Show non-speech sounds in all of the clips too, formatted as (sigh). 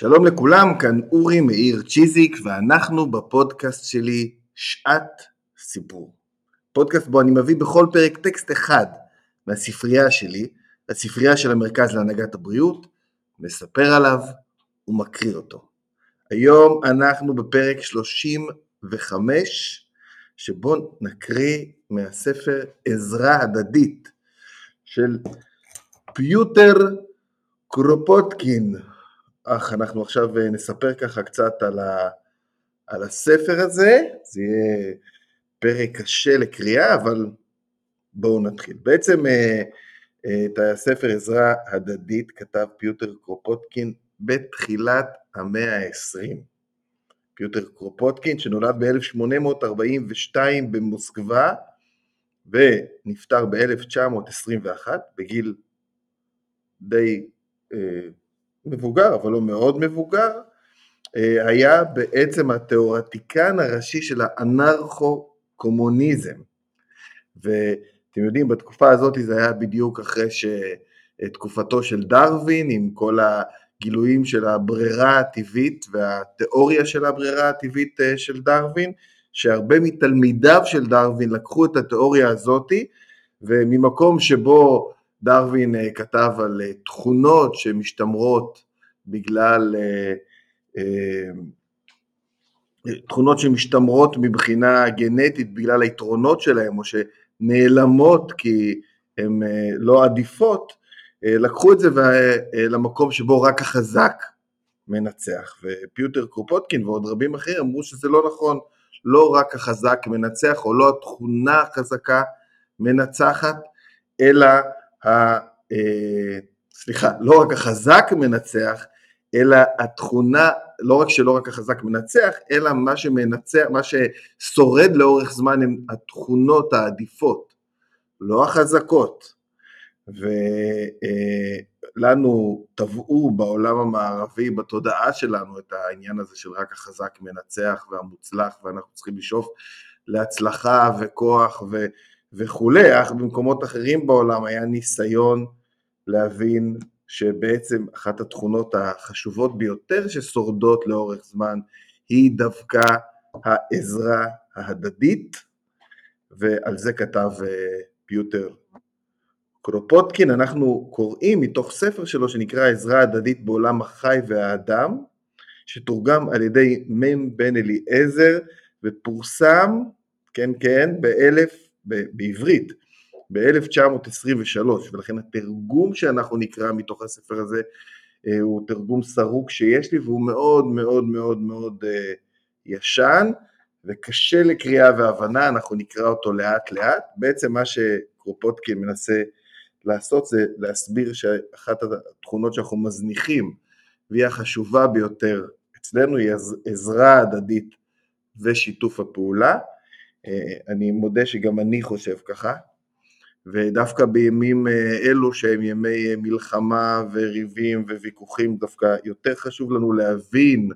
שלום לכולם, כאן אורי מאיר צ'יזיק ואנחנו בפודקאסט שלי שעת סיפור. פודקאסט בו אני מביא בכל פרק טקסט אחד מהספרייה שלי, הספרייה של המרכז להנהגת הבריאות, מספר עליו ומקריא אותו. היום אנחנו בפרק 35 שבו נקריא מהספר עזרה הדדית של פיוטר קרופוטקין. אך אנחנו עכשיו אה, נספר ככה קצת על, ה, על הספר הזה, זה יהיה פרק קשה לקריאה, אבל בואו נתחיל. בעצם אה, אה, את הספר עזרה הדדית כתב פיוטר קרופוטקין בתחילת המאה ה-20. פיוטר קרופוטקין שנולד ב-1842 במוסקבה ונפטר ב-1921 בגיל די מבוגר, אבל לא מאוד מבוגר, אה, היה בעצם התיאורטיקן הראשי של האנרכו-קומוניזם. ואתם יודעים, בתקופה הזאת זה היה בדיוק אחרי שתקופתו של דרווין, עם כל הגילויים של הברירה הטבעית והתיאוריה של הברירה הטבעית אה, של דרווין, שהרבה מתלמידיו של דרווין לקחו את התיאוריה הזאתי, וממקום שבו דרווין אה, כתב על אה, תכונות שמשתמרות בגלל, אה, תכונות שמשתמרות מבחינה גנטית בגלל היתרונות שלהם או שנעלמות כי הן לא עדיפות, לקחו את זה למקום שבו רק החזק מנצח. ופיוטר קרופוטקין ועוד רבים אחרים אמרו שזה לא נכון, לא רק החזק מנצח או לא התכונה החזקה מנצחת, אלא ה... אה, סליחה, לא רק החזק מנצח, אלא התכונה, לא רק שלא רק החזק מנצח, אלא מה שמנצח, מה ששורד לאורך זמן הם התכונות העדיפות, לא החזקות. ולנו טבעו בעולם המערבי, בתודעה שלנו, את העניין הזה של רק החזק מנצח והמוצלח, ואנחנו צריכים לשאוף להצלחה וכוח ו... וכולי, אך במקומות אחרים בעולם היה ניסיון להבין שבעצם אחת התכונות החשובות ביותר ששורדות לאורך זמן היא דווקא העזרה ההדדית, ועל זה כתב אה, פיוטר קרופוטקין. אנחנו קוראים מתוך ספר שלו שנקרא עזרה הדדית בעולם החי והאדם, שתורגם על ידי מ' בן אליעזר ופורסם, כן כן, באלף בעברית ב-1923, ולכן התרגום שאנחנו נקרא מתוך הספר הזה אה, הוא תרגום סרוק שיש לי והוא מאוד מאוד מאוד מאוד אה, ישן וקשה לקריאה והבנה, אנחנו נקרא אותו לאט לאט. בעצם מה שקרופוטקין מנסה לעשות זה להסביר שאחת התכונות שאנחנו מזניחים והיא החשובה ביותר אצלנו היא עזרה הדדית ושיתוף הפעולה. אה, אני מודה שגם אני חושב ככה, ודווקא בימים אה, אלו שהם ימי אה, מלחמה וריבים וויכוחים, דווקא יותר חשוב לנו להבין,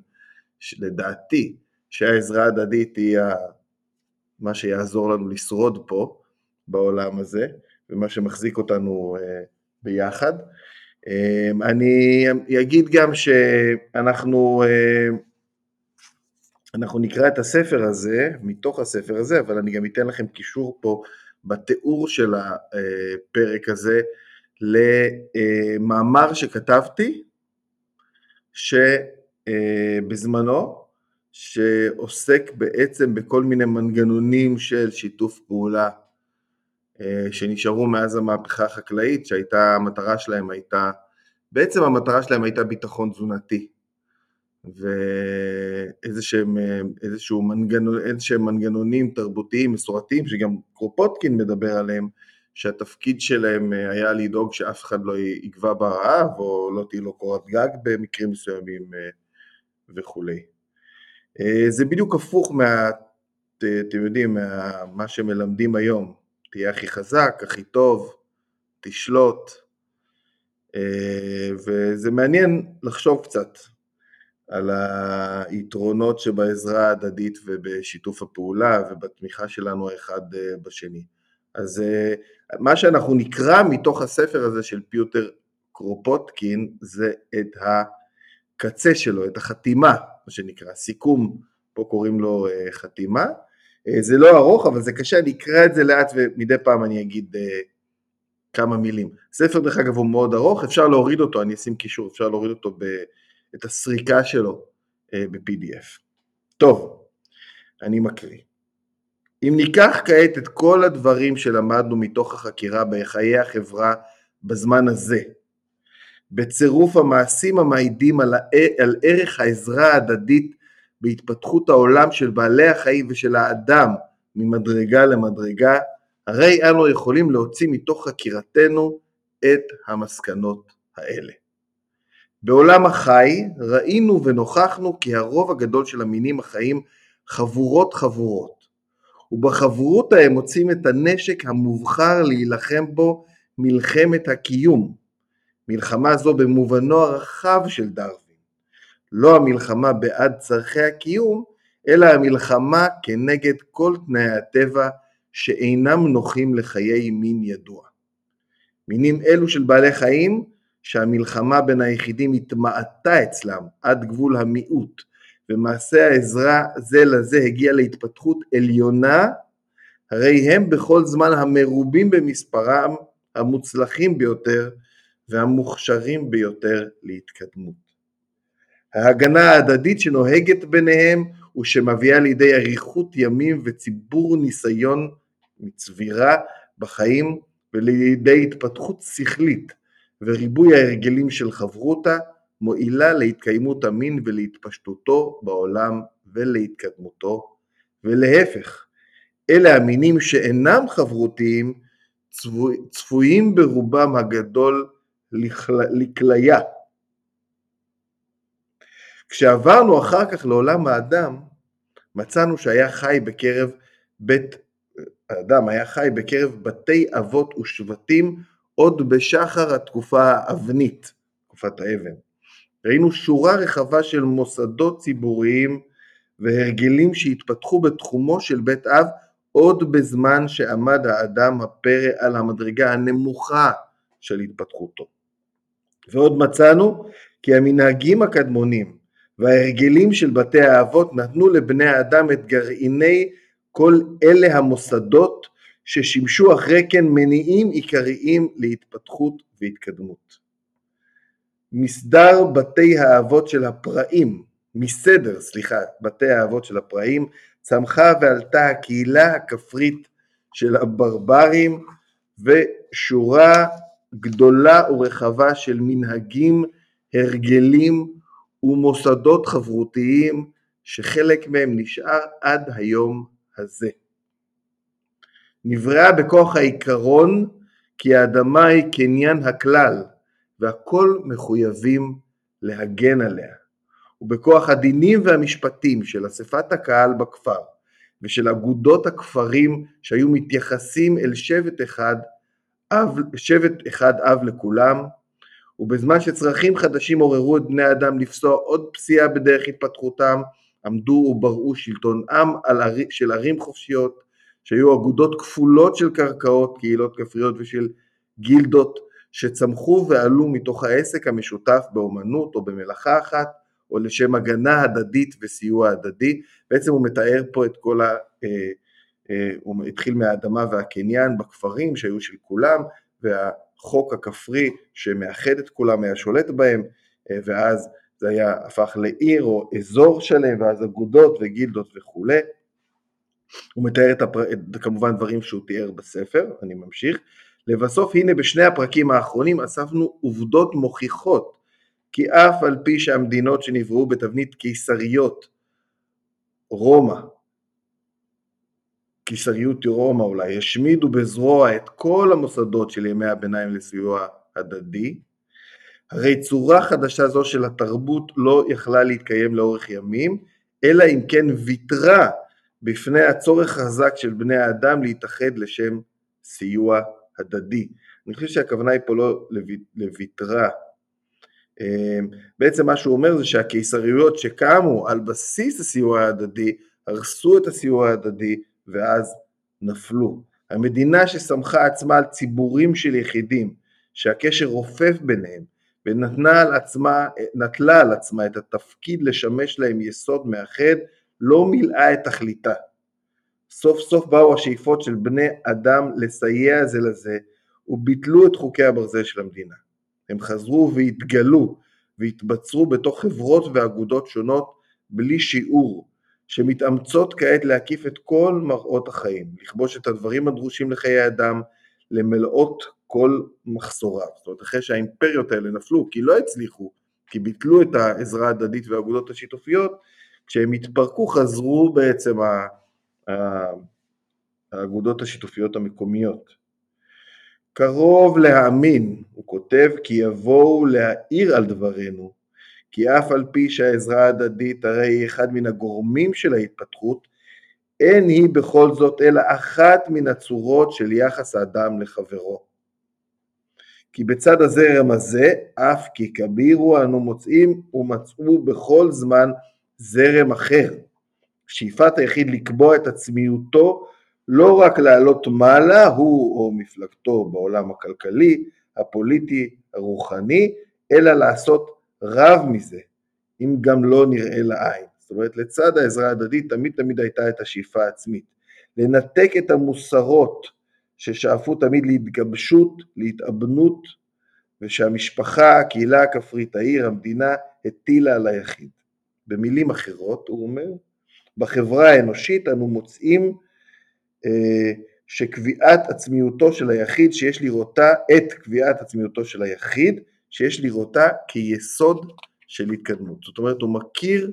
לדעתי, שהעזרה ההדדית היא מה שיעזור לנו לשרוד פה, בעולם הזה, ומה שמחזיק אותנו ביחד. אני אגיד גם שאנחנו אנחנו נקרא את הספר הזה, מתוך הספר הזה, אבל אני גם אתן לכם קישור פה בתיאור של הפרק הזה למאמר שכתבתי, שבזמנו, שעוסק בעצם בכל מיני מנגנונים של שיתוף פעולה שנשארו מאז המהפכה החקלאית, שהייתה, המטרה שלהם הייתה, בעצם המטרה שלהם הייתה ביטחון תזונתי. ואיזשהם איזשהו מנגנון, איזשהם מנגנונים תרבותיים מסורתיים שגם קרופוטקין מדבר עליהם, שהתפקיד שלהם אה, היה לדאוג שאף אחד לא יגבע ברעב או לא תהיה לו קורת גג במקרים מסוימים אה, וכולי. אה, זה בדיוק הפוך מה... אתם יודעים, מה שמלמדים היום, תהיה הכי חזק, הכי טוב, תשלוט, וזה מעניין לחשוב קצת על היתרונות שבעזרה ההדדית ובשיתוף הפעולה ובתמיכה שלנו האחד אה, בשני. אז אה, מה שאנחנו נקרא מתוך הספר הזה של פיוטר קרופוטקין זה את הקצה שלו, את החתימה, מה שנקרא, סיכום, פה קוראים לו uh, חתימה. זה לא ארוך, אבל זה קשה, אני אקרא את זה לאט ומדי פעם אני אגיד כמה מילים. ספר דרך אגב הוא מאוד ארוך, אפשר להוריד אותו, אני אשים קישור, אפשר להוריד אותו, ב, את הסריקה שלו uh, ב-PDF. טוב, אני מקריא. אם ניקח כעת את כל הדברים שלמדנו מתוך החקירה בחיי החברה בזמן הזה, בצירוף המעשים המעידים על, על ערך העזרה ההדדית בהתפתחות העולם של בעלי החיים ושל האדם ממדרגה למדרגה, הרי אנו יכולים להוציא מתוך חקירתנו את המסקנות האלה. בעולם החי ראינו ונוכחנו כי הרוב הגדול של המינים החיים חבורות חבורות, ובחברות ההם מוצאים את הנשק המובחר להילחם בו מלחמת הקיום, מלחמה זו במובנו הרחב של דרווין, לא המלחמה בעד צורכי הקיום, אלא המלחמה כנגד כל תנאי הטבע שאינם נוחים לחיי מין ידוע. מינים אלו של בעלי חיים, שהמלחמה בין היחידים התמעטה אצלם עד גבול המיעוט, ומעשה העזרה זה לזה הגיע להתפתחות עליונה, הרי הם בכל זמן המרובים במספרם, המוצלחים ביותר והמוכשרים ביותר להתקדמות. ההגנה ההדדית שנוהגת ביניהם ושמביאה לידי אריכות ימים וציבור ניסיון מצבירה בחיים ולידי התפתחות שכלית וריבוי ההרגלים של חברותה מועילה להתקיימות המין ולהתפשטותו בעולם ולהתקדמותו ולהפך אלה המינים שאינם חברותיים צפויים ברובם הגדול לכליה. כשעברנו אחר כך לעולם האדם, מצאנו שהיה חי בקרב בית, האדם היה חי בקרב בתי אבות ושבטים עוד בשחר התקופה האבנית, תקופת האבן. ראינו שורה רחבה של מוסדות ציבוריים והרגלים שהתפתחו בתחומו של בית אב עוד בזמן שעמד האדם הפרא על המדרגה הנמוכה של התפתחותו. ועוד מצאנו כי המנהגים הקדמונים וההרגלים של בתי האבות נתנו לבני האדם את גרעיני כל אלה המוסדות ששימשו אחרי כן מניעים עיקריים להתפתחות והתקדמות. מסדר בתי האבות של הפראים, מסדר, סליחה, בתי האבות של הפראים, צמחה ועלתה הקהילה הכפרית של הברברים ושורה גדולה ורחבה של מנהגים, הרגלים ומוסדות חברותיים שחלק מהם נשאר עד היום הזה. נבראה בכוח העיקרון כי האדמה היא קניין הכלל והכל מחויבים להגן עליה. ובכוח הדינים והמשפטים של אספת הקהל בכפר ושל אגודות הכפרים שהיו מתייחסים אל שבט אחד אב, שבט אחד אב לכולם, ובזמן שצרכים חדשים עוררו את בני האדם לפסוע עוד פסיעה בדרך התפתחותם, עמדו ובראו שלטון עם על ערי, של ערים חופשיות, שהיו אגודות כפולות של קרקעות, קהילות כפריות ושל גילדות, שצמחו ועלו מתוך העסק המשותף באומנות או במלאכה אחת, או לשם הגנה הדדית וסיוע הדדי. בעצם הוא מתאר פה את כל ה... אה, אה, הוא התחיל מהאדמה והקניין בכפרים שהיו של כולם, והחוק הכפרי שמאחד את כולם היה שולט בהם, אה, ואז זה היה הפך לעיר או אזור שלם, ואז אגודות וגילדות וכולי. הוא מתאר את, הפר... את כמובן דברים שהוא תיאר בספר, אני ממשיך. לבסוף הנה בשני הפרקים האחרונים אספנו עובדות מוכיחות כי אף על פי שהמדינות שנבראו בתבנית קיסריות, רומא, קיסריות רומא אולי, השמידו בזרוע את כל המוסדות של ימי הביניים לסיוע הדדי, הרי צורה חדשה זו של התרבות לא יכלה להתקיים לאורך ימים, אלא אם כן ויתרה בפני הצורך החזק של בני האדם להתאחד לשם סיוע הדדי. אני חושב שהכוונה היא פה לא לוויתרה, אמ, בעצם מה שהוא אומר זה שהקיסריות שקמו על בסיס הסיוע ההדדי, הרסו את הסיוע ההדדי ואז נפלו. המדינה שסמכה עצמה על ציבורים של יחידים, שהקשר רופף ביניהם, ונטלה על עצמה, על עצמה את התפקיד לשמש להם יסוד מאחד, לא מילאה את תכליתה. סוף סוף באו השאיפות של בני אדם לסייע זה לזה, וביטלו את חוקי הברזל של המדינה. הם חזרו והתגלו והתבצרו בתוך חברות ואגודות שונות בלי שיעור, שמתאמצות כעת להקיף את כל מראות החיים, לכבוש את הדברים הדרושים לחיי אדם, למלאות כל מחסוריו. זאת אומרת, אחרי שהאימפריות האלה נפלו, כי לא הצליחו, כי ביטלו את העזרה ההדדית והאגודות השיתופיות, כשהם התפרקו חזרו בעצם האגודות השיתופיות המקומיות. קרוב להאמין, הוא כותב, כי יבואו להעיר על דברינו, כי אף על פי שהעזרה ההדדית הרי היא אחד מן הגורמים של ההתפתחות, אין היא בכל זאת אלא אחת מן הצורות של יחס האדם לחברו. כי בצד הזרם הזה, אף כי כבירו אנו מוצאים ומצאו בכל זמן זרם אחר. שאיפת היחיד לקבוע את עצמיותו לא רק לעלות מעלה, הוא או מפלגתו בעולם הכלכלי, הפוליטי, הרוחני, אלא לעשות רב מזה, אם גם לא נראה לעין. זאת אומרת, לצד העזרה ההדדית תמיד תמיד הייתה את השאיפה העצמית. לנתק את המוסרות ששאפו תמיד להתגבשות, להתאבנות, ושהמשפחה, הקהילה הכפרית, העיר, המדינה, הטילה על היחיד. במילים אחרות, הוא אומר, בחברה האנושית אנו מוצאים אה, שקביעת עצמיותו של היחיד שיש לראותה, את קביעת עצמיותו של היחיד, שיש לראותה כיסוד של התקדמות. זאת אומרת, הוא מכיר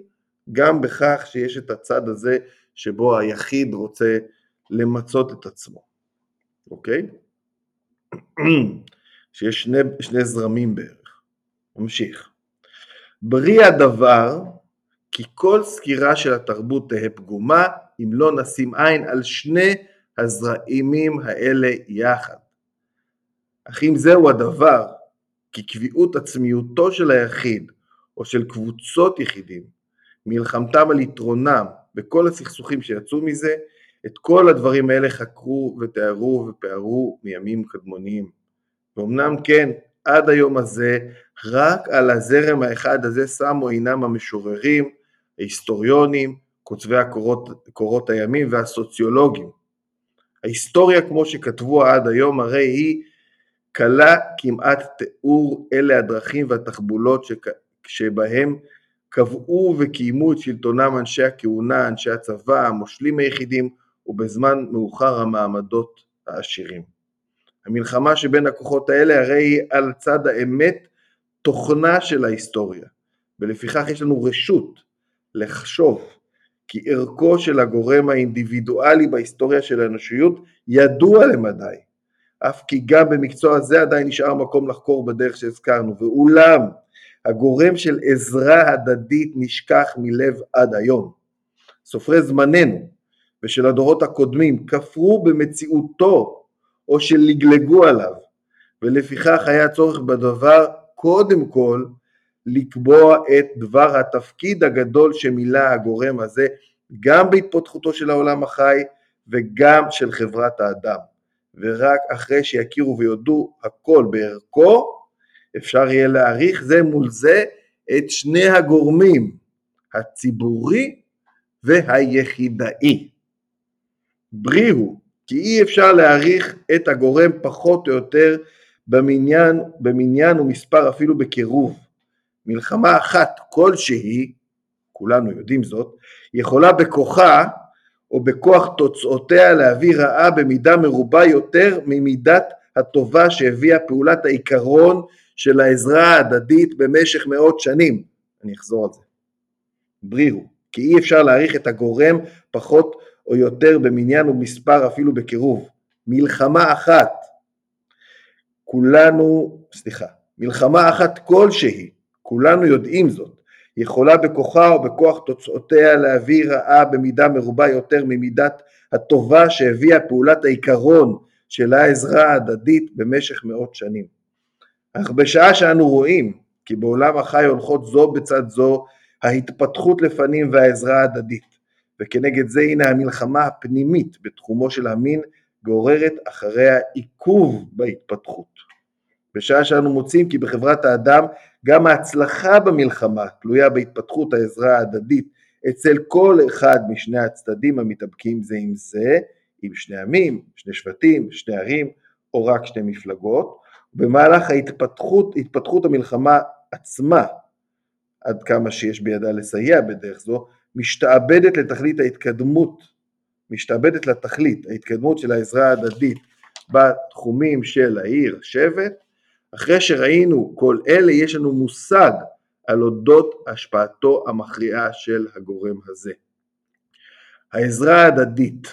גם בכך שיש את הצד הזה שבו היחיד רוצה למצות את עצמו, אוקיי? (clears throat) שיש שני, שני זרמים בערך. נמשיך. בריא הדבר כי כל סקירה של התרבות תהא פגומה אם לא נשים עין על שני הזרעימים האלה יחד. אך אם זהו הדבר, כי קביעות עצמיותו של היחיד או של קבוצות יחידים, מלחמתם על יתרונם וכל הסכסוכים שיצאו מזה, את כל הדברים האלה חקרו ותיארו ופארו מימים קדמוניים. ואומנם כן, עד היום הזה, רק על הזרם האחד הזה שמו עינם המשוררים, ההיסטוריונים, כותבי הקורות, קורות הימים והסוציולוגים. ההיסטוריה כמו שכתבו עד היום הרי היא קלה כמעט תיאור אלה הדרכים והתחבולות שבהם קבעו וקיימו את שלטונם אנשי הכהונה, אנשי הצבא, המושלים היחידים ובזמן מאוחר המעמדות העשירים. המלחמה שבין הכוחות האלה הרי היא על צד האמת תוכנה של ההיסטוריה ולפיכך יש לנו רשות לחשוב כי ערכו של הגורם האינדיבידואלי בהיסטוריה של האנושיות ידוע למדי, אף כי גם במקצוע זה עדיין נשאר מקום לחקור בדרך שהזכרנו, ואולם הגורם של עזרה הדדית נשכח מלב עד היום. סופרי זמננו ושל הדורות הקודמים כפרו במציאותו או שלגלגו עליו, ולפיכך היה צורך בדבר קודם כל לקבוע את דבר התפקיד הגדול שמילא הגורם הזה גם בהתפתחותו של העולם החי וגם של חברת האדם. ורק אחרי שיכירו ויודו הכל בערכו, אפשר יהיה להעריך זה מול זה את שני הגורמים, הציבורי והיחידאי. בריא הוא, כי אי אפשר להעריך את הגורם פחות או יותר במניין, במניין ומספר אפילו בקירוב. מלחמה אחת כלשהי, כולנו יודעים זאת, יכולה בכוחה או בכוח תוצאותיה להביא רעה במידה מרובה יותר ממידת הטובה שהביאה פעולת העיקרון של העזרה ההדדית במשך מאות שנים. אני אחזור על זה. בריאו, כי אי אפשר להעריך את הגורם פחות או יותר במניין ומספר אפילו בקירוב. מלחמה אחת, כולנו, סליחה, מלחמה אחת כלשהי כולנו יודעים זאת, יכולה בכוחה או בכוח תוצאותיה להביא רעה במידה מרובה יותר ממידת הטובה שהביאה פעולת העיקרון של העזרה ההדדית במשך מאות שנים. אך בשעה שאנו רואים כי בעולם החי הולכות זו בצד זו ההתפתחות לפנים והעזרה ההדדית, וכנגד זה הנה המלחמה הפנימית בתחומו של המין גוררת אחריה עיכוב בהתפתחות. בשעה שאנו מוצאים כי בחברת האדם גם ההצלחה במלחמה תלויה בהתפתחות העזרה ההדדית אצל כל אחד משני הצדדים המתאבקים זה עם זה, עם שני עמים, שני שבטים, שני ערים או רק שתי מפלגות, במהלך ההתפתחות, התפתחות המלחמה עצמה, עד כמה שיש בידה לסייע בדרך זו, משתעבדת לתכלית ההתקדמות, משתעבדת לתכלית ההתקדמות של העזרה ההדדית בתחומים של העיר, שבט, אחרי שראינו כל אלה יש לנו מושג על אודות השפעתו המכריעה של הגורם הזה. העזרה ההדדית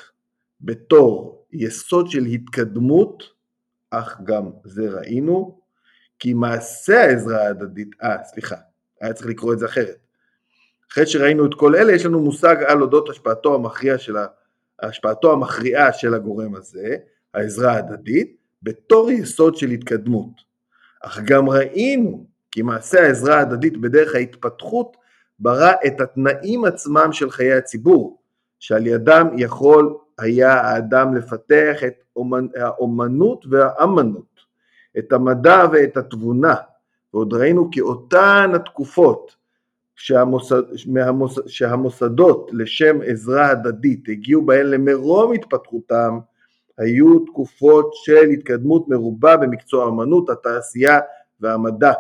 בתור יסוד של התקדמות, אך גם זה ראינו, כי מעשה העזרה ההדדית, אה סליחה, היה צריך לקרוא את זה אחרת. אחרי שראינו את כל אלה יש לנו מושג על אודות השפעתו המכריע של. השפעתו המכריעה של הגורם הזה, העזרה ההדדית, בתור יסוד של התקדמות. אך גם ראינו כי מעשה העזרה ההדדית בדרך ההתפתחות ברא את התנאים עצמם של חיי הציבור, שעל ידם יכול היה האדם לפתח את האומנות והאמנות, את המדע ואת התבונה, ועוד ראינו כי אותן התקופות שהמוסד, מהמוס, שהמוסדות לשם עזרה הדדית הגיעו בהן למרום התפתחותם, היו תקופות של התקדמות מרובה במקצוע האמנות, התעשייה והמדע.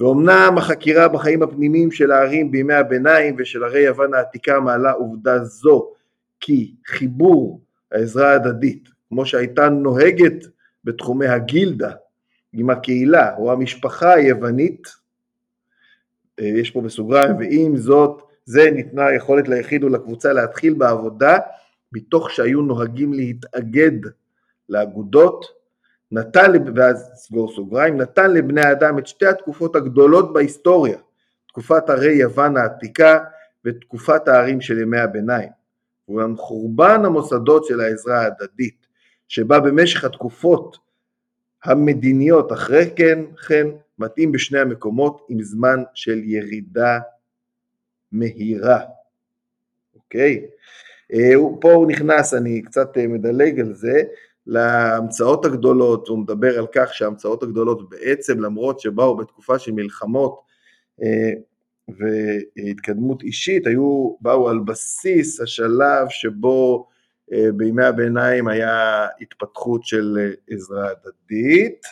ואומנם החקירה בחיים הפנימיים של הערים בימי הביניים ושל ערי יוון העתיקה מעלה עובדה זו כי חיבור העזרה ההדדית כמו שהייתה נוהגת בתחומי הגילדה עם הקהילה או המשפחה היוונית אה, יש פה בסוגריים ועם זאת זה ניתנה יכולת ליחיד ולקבוצה להתחיל בעבודה מתוך שהיו נוהגים להתאגד לאגודות נתן, ואז סגור סוגריים, נתן לבני האדם את שתי התקופות הגדולות בהיסטוריה, תקופת ערי יוון העתיקה ותקופת הערים של ימי הביניים. אולם חורבן המוסדות של העזרה ההדדית, שבה במשך התקופות המדיניות אחרי כן, כן, מתאים בשני המקומות עם זמן של ירידה מהירה. אוקיי? אה, פה הוא נכנס, אני קצת אה, מדלג על זה, להמצאות הגדולות, הוא מדבר על כך שההמצאות הגדולות בעצם למרות שבאו בתקופה של מלחמות אה, והתקדמות אישית, היו, באו על בסיס השלב שבו אה, בימי הביניים היה התפתחות של עזרה הדדית.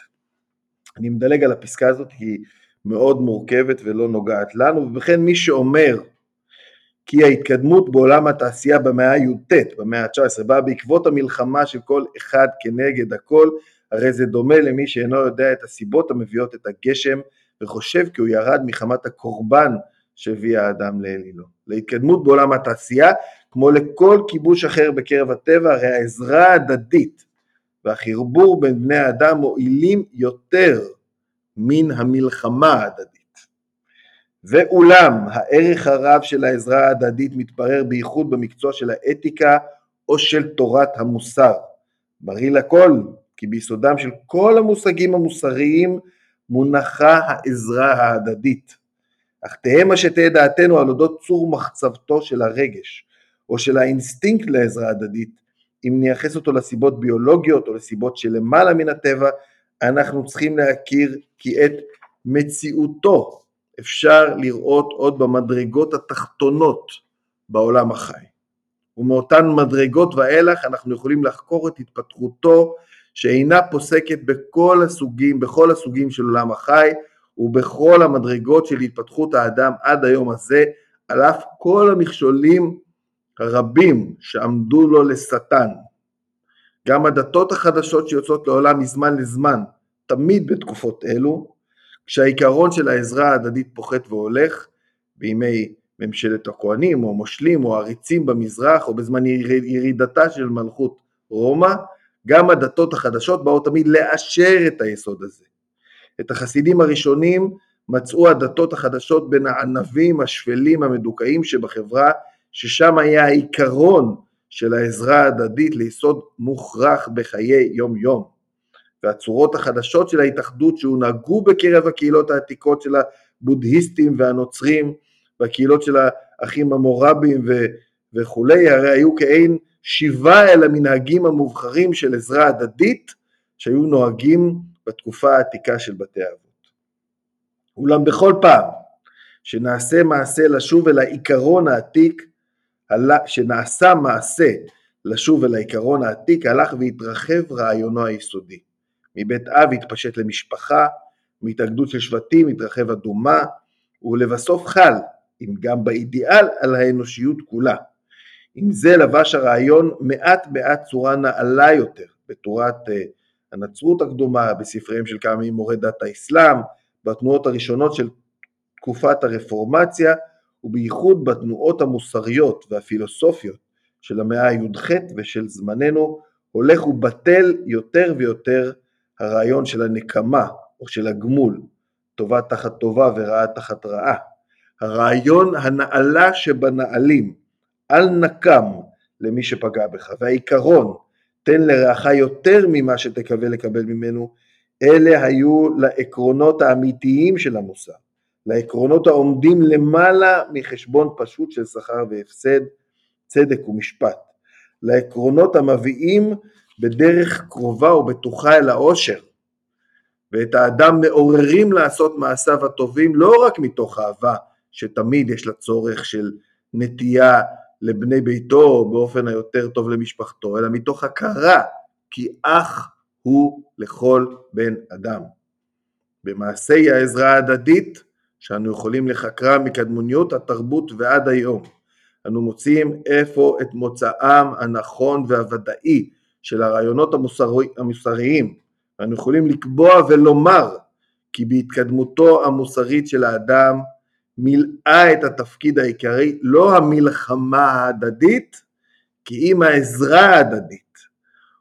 אני מדלג על הפסקה הזאת היא מאוד מורכבת ולא נוגעת לנו, ובכן מי שאומר כי ההתקדמות בעולם התעשייה במאה הי"ט, במאה ה-19, באה בעקבות המלחמה של כל אחד כנגד הכל, הרי זה דומה למי שאינו יודע את הסיבות המביאות את הגשם וחושב כי הוא ירד מחמת הקורבן שהביא האדם לאלילו. להתקדמות בעולם התעשייה, כמו לכל כיבוש אחר בקרב הטבע, הרי העזרה ההדדית והחירבור בין בני האדם מועילים יותר מן המלחמה ההדדית. ואולם הערך הרב של העזרה ההדדית מתברר בייחוד במקצוע של האתיקה או של תורת המוסר. בריא לכל כי ביסודם של כל המושגים המוסריים מונחה העזרה ההדדית. אך תהא מה שתהא דעתנו על אודות צור מחצבתו של הרגש או של האינסטינקט לעזרה הדדית, אם נייחס אותו לסיבות ביולוגיות או לסיבות שלמעלה מן הטבע, אנחנו צריכים להכיר כי את מציאותו אפשר לראות עוד במדרגות התחתונות בעולם החי. ומאותן מדרגות ואילך אנחנו יכולים לחקור את התפתחותו שאינה פוסקת בכל הסוגים, בכל הסוגים של עולם החי ובכל המדרגות של התפתחות האדם עד היום הזה, על אף כל המכשולים הרבים שעמדו לו לשטן. גם הדתות החדשות שיוצאות לעולם מזמן לזמן, תמיד בתקופות אלו, כשהעיקרון של העזרה ההדדית פוחת והולך בימי ממשלת הכהנים או מושלים או עריצים במזרח או בזמן ירידתה של מלכות רומא, גם הדתות החדשות באו תמיד לאשר את היסוד הזה. את החסידים הראשונים מצאו הדתות החדשות בין הענבים השפלים המדוכאים שבחברה, ששם היה העיקרון של העזרה ההדדית ליסוד מוכרח בחיי יום יום. והצורות החדשות של ההתאחדות שהונהגו בקרב הקהילות העתיקות של הבודהיסטים והנוצרים והקהילות של האחים המורבים ו- וכולי, הרי היו כעין שיבה אל המנהגים המובחרים של עזרה הדדית שהיו נוהגים בתקופה העתיקה של בתי האבות. אולם בכל פעם שנעשה מעשה לשוב אל העיקרון העתיק, שנעשה מעשה לשוב אל העיקרון העתיק, הלך והתרחב רעיונו היסודי. מבית אב התפשט למשפחה, מהתאגדות של שבטים התרחב אדומה, ולבסוף חל, אם גם באידיאל, על האנושיות כולה. עם זה לבש הרעיון מעט מעט צורה נעלה יותר בתורת אה, הנצרות הקדומה, בספריהם של כמה ממורי דת האסלאם, בתנועות הראשונות של תקופת הרפורמציה, ובייחוד בתנועות המוסריות והפילוסופיות של המאה הי"ח ושל זמננו, הולך ובטל יותר ויותר הרעיון של הנקמה או של הגמול, טובה תחת טובה ורעה תחת רעה. הרעיון הנעלה שבנעלים, אל נקם למי שפגע בך, והעיקרון, תן לרעך יותר ממה שתקווה לקבל ממנו, אלה היו לעקרונות האמיתיים של המוסר, לעקרונות העומדים למעלה מחשבון פשוט של שכר והפסד, צדק ומשפט, לעקרונות המביאים בדרך קרובה ובטוחה אל העושר, ואת האדם מעוררים לעשות מעשיו הטובים לא רק מתוך אהבה, שתמיד יש לה צורך של נטייה לבני ביתו באופן היותר טוב למשפחתו, אלא מתוך הכרה כי אח הוא לכל בן אדם. במעשי העזרה ההדדית, שאנו יכולים לחקרה מקדמוניות התרבות ועד היום, אנו מוצאים איפה את מוצאם הנכון והוודאי של הרעיונות המוסרי, המוסריים, ואנו יכולים לקבוע ולומר כי בהתקדמותו המוסרית של האדם מילאה את התפקיד העיקרי, לא המלחמה ההדדית, כי אם העזרה ההדדית,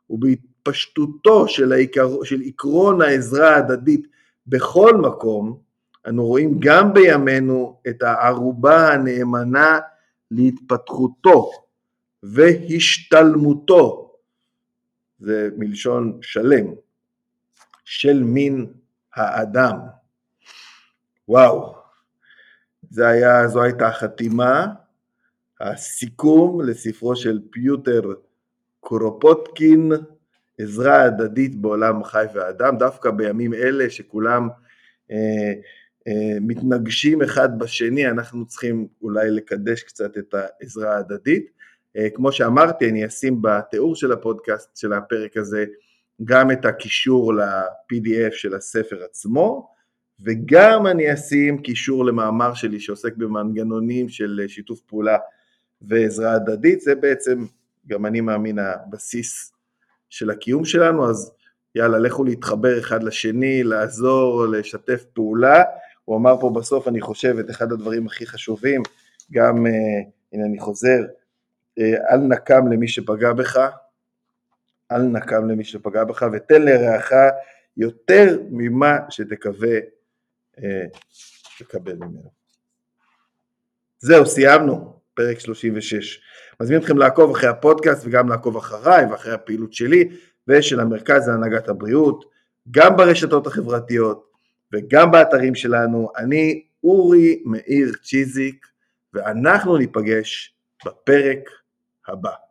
ובהתפשטותו של, העיקר, של עקרון העזרה ההדדית בכל מקום, אנו רואים גם בימינו את הערובה הנאמנה להתפתחותו והשתלמותו, זה מלשון שלם, של מין האדם. וואו, זה היה, זו הייתה החתימה, הסיכום לספרו של פיוטר קורופוטקין, עזרה הדדית בעולם חי ואדם, דווקא בימים אלה שכולם אה, אה, מתנגשים אחד בשני, אנחנו צריכים אולי לקדש קצת את העזרה ההדדית. אה, כמו שאמרתי, אני אשים בתיאור של הפודקאסט של הפרק הזה גם את הקישור ל-PDF של הספר עצמו, וגם אני אשים קישור למאמר שלי שעוסק במנגנונים של שיתוף פעולה ועזרה הדדית, זה בעצם, גם אני מאמין, הבסיס של הקיום שלנו, אז יאללה, לכו להתחבר אחד לשני, לעזור, לשתף פעולה. הוא אמר פה בסוף, אני חושב, את אחד הדברים הכי חשובים, גם, אה, הנה אני חוזר, אל נקם למי שפגע בך, אל נקם למי שפגע בך, ותן לרעך יותר ממה שתקווה לקבל ממנו. זהו, סיימנו, פרק 36. מזמין אתכם לעקוב אחרי הפודקאסט וגם לעקוב אחריי ואחרי הפעילות שלי ושל המרכז להנהגת הבריאות, גם ברשתות החברתיות וגם באתרים שלנו. אני אורי מאיר צ'יזיק, ואנחנו ניפגש בפרק Haba.